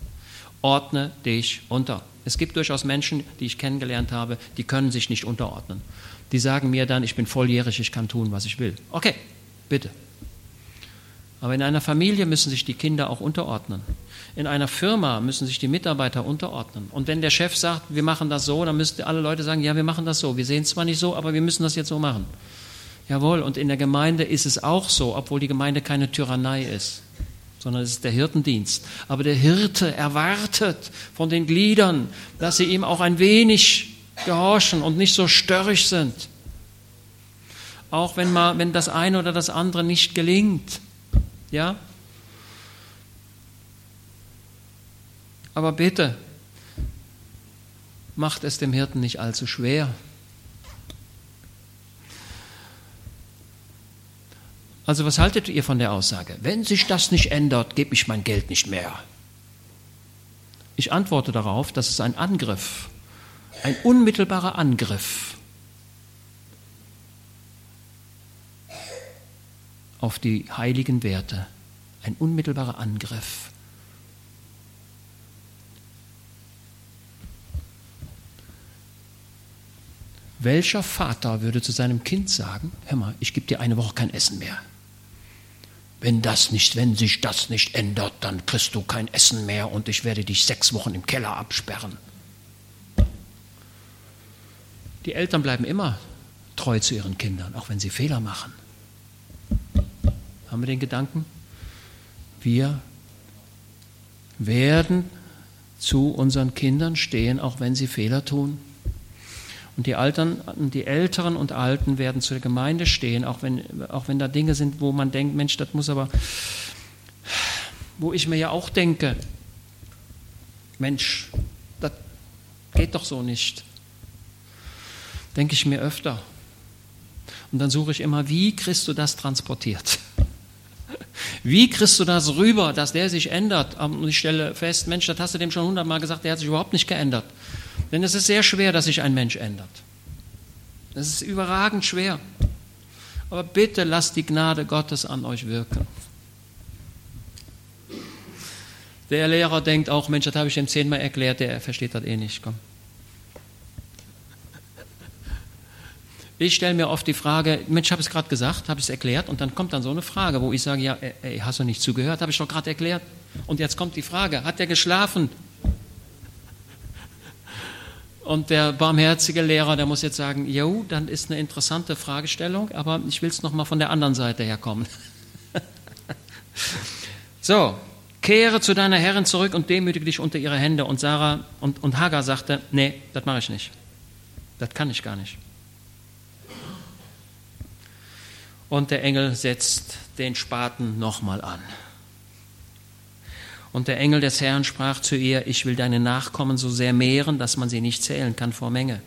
Ordne dich unter. Es gibt durchaus Menschen, die ich kennengelernt habe, die können sich nicht unterordnen. Die sagen mir dann, ich bin volljährig, ich kann tun, was ich will. Okay, bitte. Aber in einer Familie müssen sich die Kinder auch unterordnen. In einer Firma müssen sich die Mitarbeiter unterordnen. Und wenn der Chef sagt, wir machen das so, dann müssten alle Leute sagen, ja, wir machen das so. Wir sehen es zwar nicht so, aber wir müssen das jetzt so machen. Jawohl, und in der Gemeinde ist es auch so, obwohl die Gemeinde keine Tyrannei ist sondern es ist der Hirtendienst. Aber der Hirte erwartet von den Gliedern, dass sie ihm auch ein wenig gehorchen und nicht so störrisch sind. Auch wenn, mal, wenn das eine oder das andere nicht gelingt. Ja? Aber bitte, macht es dem Hirten nicht allzu schwer. Also was haltet ihr von der Aussage? Wenn sich das nicht ändert, gebe ich mein Geld nicht mehr. Ich antworte darauf, dass es ein Angriff, ein unmittelbarer Angriff auf die heiligen Werte, ein unmittelbarer Angriff. Welcher Vater würde zu seinem Kind sagen, hör mal, ich gebe dir eine Woche kein Essen mehr. Wenn das nicht, wenn sich das nicht ändert, dann kriegst du kein Essen mehr und ich werde dich sechs Wochen im Keller absperren. Die Eltern bleiben immer treu zu ihren Kindern, auch wenn sie Fehler machen. Haben wir den Gedanken? Wir werden zu unseren Kindern stehen, auch wenn sie Fehler tun. Und die, Altern, die Älteren und Alten werden zur Gemeinde stehen, auch wenn, auch wenn da Dinge sind, wo man denkt, Mensch, das muss aber, wo ich mir ja auch denke, Mensch, das geht doch so nicht. Denke ich mir öfter. Und dann suche ich immer, wie kriegst du das transportiert? Wie kriegst du das rüber, dass der sich ändert? Und ich stelle fest, Mensch, das hast du dem schon hundertmal gesagt, der hat sich überhaupt nicht geändert. Denn es ist sehr schwer, dass sich ein Mensch ändert. Es ist überragend schwer. Aber bitte lasst die Gnade Gottes an euch wirken. Der Lehrer denkt auch, Mensch, das habe ich ihm zehnmal erklärt, der versteht das eh nicht. Komm. Ich stelle mir oft die Frage, Mensch, habe es gerade gesagt, habe ich es erklärt und dann kommt dann so eine Frage, wo ich sage, ja, ey, hast du nicht zugehört, habe ich doch gerade erklärt. Und jetzt kommt die Frage, hat er geschlafen? Und der barmherzige Lehrer, der muss jetzt sagen, jo, dann ist eine interessante Fragestellung, aber ich will es nochmal von der anderen Seite herkommen. [laughs] so, kehre zu deiner Herrin zurück und demütige dich unter ihre Hände. Und Sarah und, und Hagar sagte, nee, das mache ich nicht. Das kann ich gar nicht. Und der Engel setzt den Spaten nochmal an. Und der Engel des Herrn sprach zu ihr, ich will deine Nachkommen so sehr mehren, dass man sie nicht zählen kann vor Menge.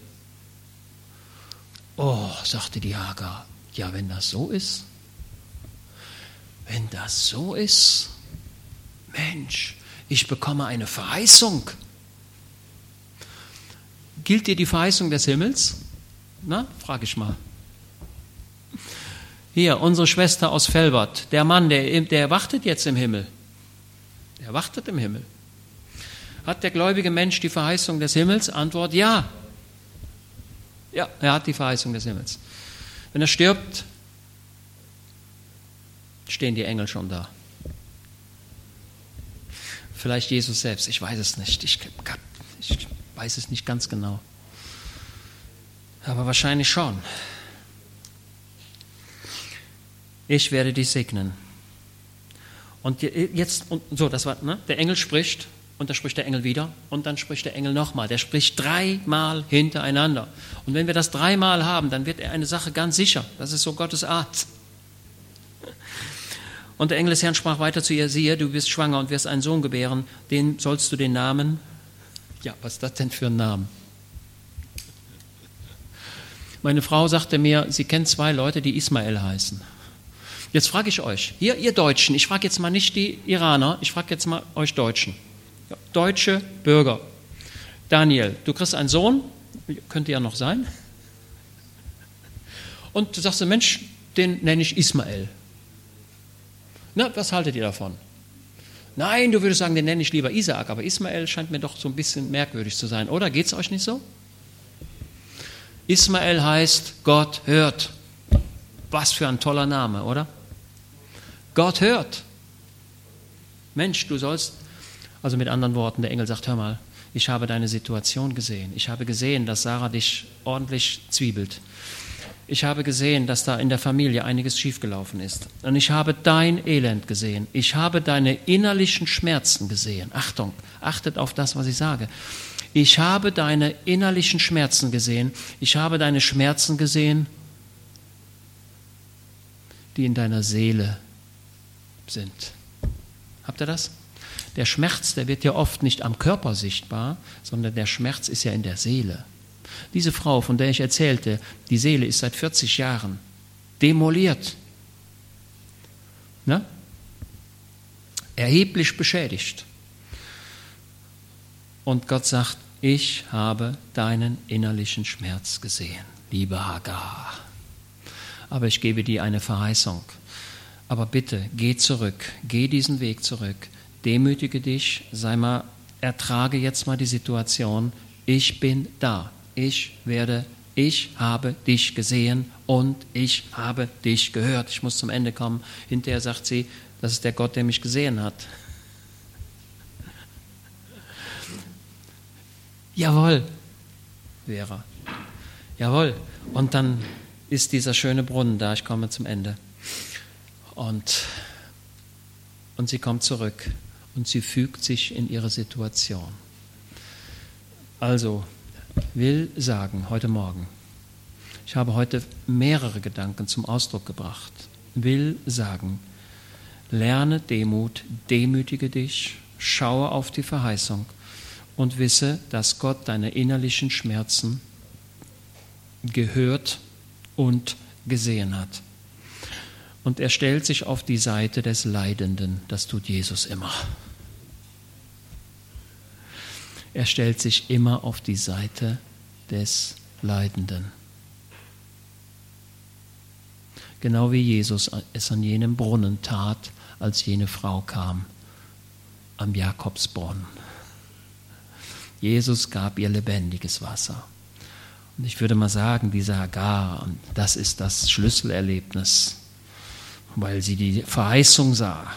Oh, sagte die Hagar, ja, wenn das so ist, wenn das so ist, Mensch, ich bekomme eine Verheißung. Gilt dir die Verheißung des Himmels? Na, frage ich mal. Hier, unsere Schwester aus Felbert, der Mann, der, der wartet jetzt im Himmel. Er wartet im Himmel. Hat der gläubige Mensch die Verheißung des Himmels? Antwort ja. Ja, er hat die Verheißung des Himmels. Wenn er stirbt, stehen die Engel schon da. Vielleicht Jesus selbst, ich weiß es nicht. Ich, ich weiß es nicht ganz genau. Aber wahrscheinlich schon. Ich werde dich segnen. Und jetzt, und so, das war, ne? der Engel spricht und da spricht der Engel wieder und dann spricht der Engel nochmal. Der spricht dreimal hintereinander. Und wenn wir das dreimal haben, dann wird er eine Sache ganz sicher. Das ist so Gottes Art. Und der Engel des Herrn sprach weiter zu ihr, siehe, du bist schwanger und wirst einen Sohn gebären, den sollst du den Namen, ja, was ist das denn für ein Name? Meine Frau sagte mir, sie kennt zwei Leute, die Ismael heißen. Jetzt frage ich euch, hier ihr Deutschen, ich frage jetzt mal nicht die Iraner, ich frage jetzt mal euch Deutschen. Deutsche Bürger. Daniel, du kriegst einen Sohn, könnte ja noch sein. Und du sagst, Mensch, den nenne ich Ismael. Na, was haltet ihr davon? Nein, du würdest sagen, den nenne ich lieber Isaak, aber Ismael scheint mir doch so ein bisschen merkwürdig zu sein, oder? Geht es euch nicht so? Ismael heißt, Gott hört. Was für ein toller Name, oder? Gott hört. Mensch, du sollst, also mit anderen Worten, der Engel sagt, hör mal, ich habe deine Situation gesehen. Ich habe gesehen, dass Sarah dich ordentlich zwiebelt. Ich habe gesehen, dass da in der Familie einiges schiefgelaufen ist. Und ich habe dein Elend gesehen. Ich habe deine innerlichen Schmerzen gesehen. Achtung, achtet auf das, was ich sage. Ich habe deine innerlichen Schmerzen gesehen. Ich habe deine Schmerzen gesehen, die in deiner Seele sind. Habt ihr das? Der Schmerz, der wird ja oft nicht am Körper sichtbar, sondern der Schmerz ist ja in der Seele. Diese Frau, von der ich erzählte, die Seele ist seit 40 Jahren demoliert, ne? erheblich beschädigt. Und Gott sagt, ich habe deinen innerlichen Schmerz gesehen, liebe Hagar. Aber ich gebe dir eine Verheißung. Aber bitte, geh zurück, geh diesen Weg zurück, demütige dich, sei mal, ertrage jetzt mal die Situation, ich bin da, ich werde, ich habe dich gesehen und ich habe dich gehört. Ich muss zum Ende kommen. Hinterher sagt sie, das ist der Gott, der mich gesehen hat. Jawohl, Vera. Jawohl. Und dann ist dieser schöne Brunnen da. Ich komme zum Ende. Und, und sie kommt zurück und sie fügt sich in ihre Situation. Also, will sagen, heute Morgen, ich habe heute mehrere Gedanken zum Ausdruck gebracht, will sagen, lerne Demut, demütige dich, schaue auf die Verheißung und wisse, dass Gott deine innerlichen Schmerzen gehört und gesehen hat. Und er stellt sich auf die Seite des Leidenden. Das tut Jesus immer. Er stellt sich immer auf die Seite des Leidenden. Genau wie Jesus es an jenem Brunnen tat, als jene Frau kam, am Jakobsbrunnen. Jesus gab ihr lebendiges Wasser. Und ich würde mal sagen, diese Hagar, das ist das Schlüsselerlebnis, weil sie die Verheißung sah,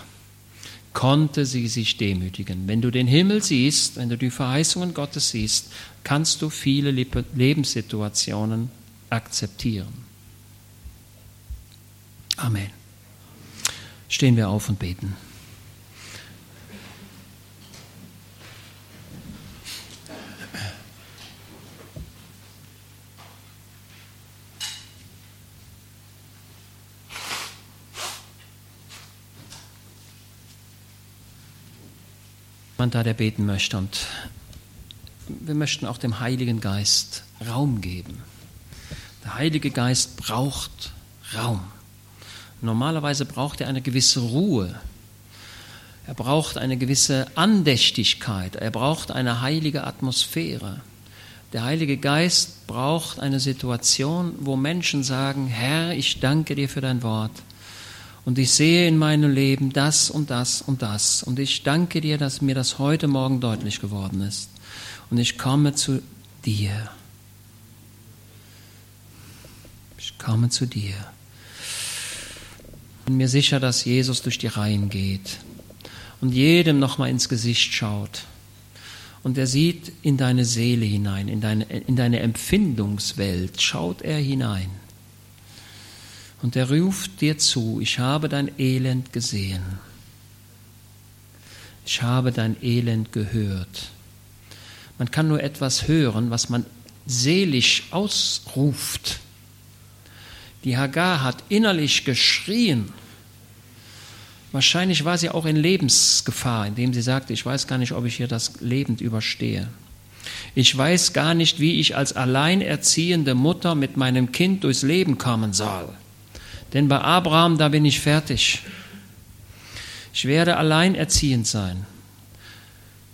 konnte sie sich demütigen. Wenn du den Himmel siehst, wenn du die Verheißungen Gottes siehst, kannst du viele Lebenssituationen akzeptieren. Amen. Stehen wir auf und beten. Jemand da, der beten möchte. Und wir möchten auch dem Heiligen Geist Raum geben. Der Heilige Geist braucht Raum. Normalerweise braucht er eine gewisse Ruhe. Er braucht eine gewisse Andächtigkeit. Er braucht eine heilige Atmosphäre. Der Heilige Geist braucht eine Situation, wo Menschen sagen, Herr, ich danke dir für dein Wort. Und ich sehe in meinem Leben das und das und das. Und ich danke dir, dass mir das heute Morgen deutlich geworden ist. Und ich komme zu dir. Ich komme zu dir. Ich bin mir sicher, dass Jesus durch die Reihen geht und jedem nochmal ins Gesicht schaut. Und er sieht in deine Seele hinein, in deine, in deine Empfindungswelt, schaut er hinein. Und er ruft dir zu, ich habe dein Elend gesehen. Ich habe dein Elend gehört. Man kann nur etwas hören, was man seelisch ausruft. Die Hagar hat innerlich geschrien. Wahrscheinlich war sie auch in Lebensgefahr, indem sie sagte, ich weiß gar nicht, ob ich hier das lebend überstehe. Ich weiß gar nicht, wie ich als alleinerziehende Mutter mit meinem Kind durchs Leben kommen soll. Denn bei Abraham, da bin ich fertig. Ich werde alleinerziehend sein.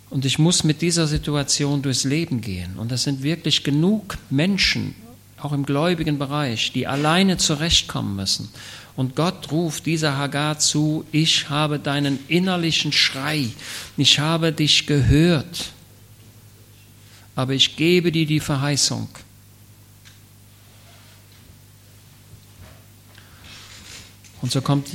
Und ich muss mit dieser Situation durchs Leben gehen. Und das sind wirklich genug Menschen, auch im gläubigen Bereich, die alleine zurechtkommen müssen. Und Gott ruft dieser Hagar zu, ich habe deinen innerlichen Schrei, ich habe dich gehört, aber ich gebe dir die Verheißung, Und so kommt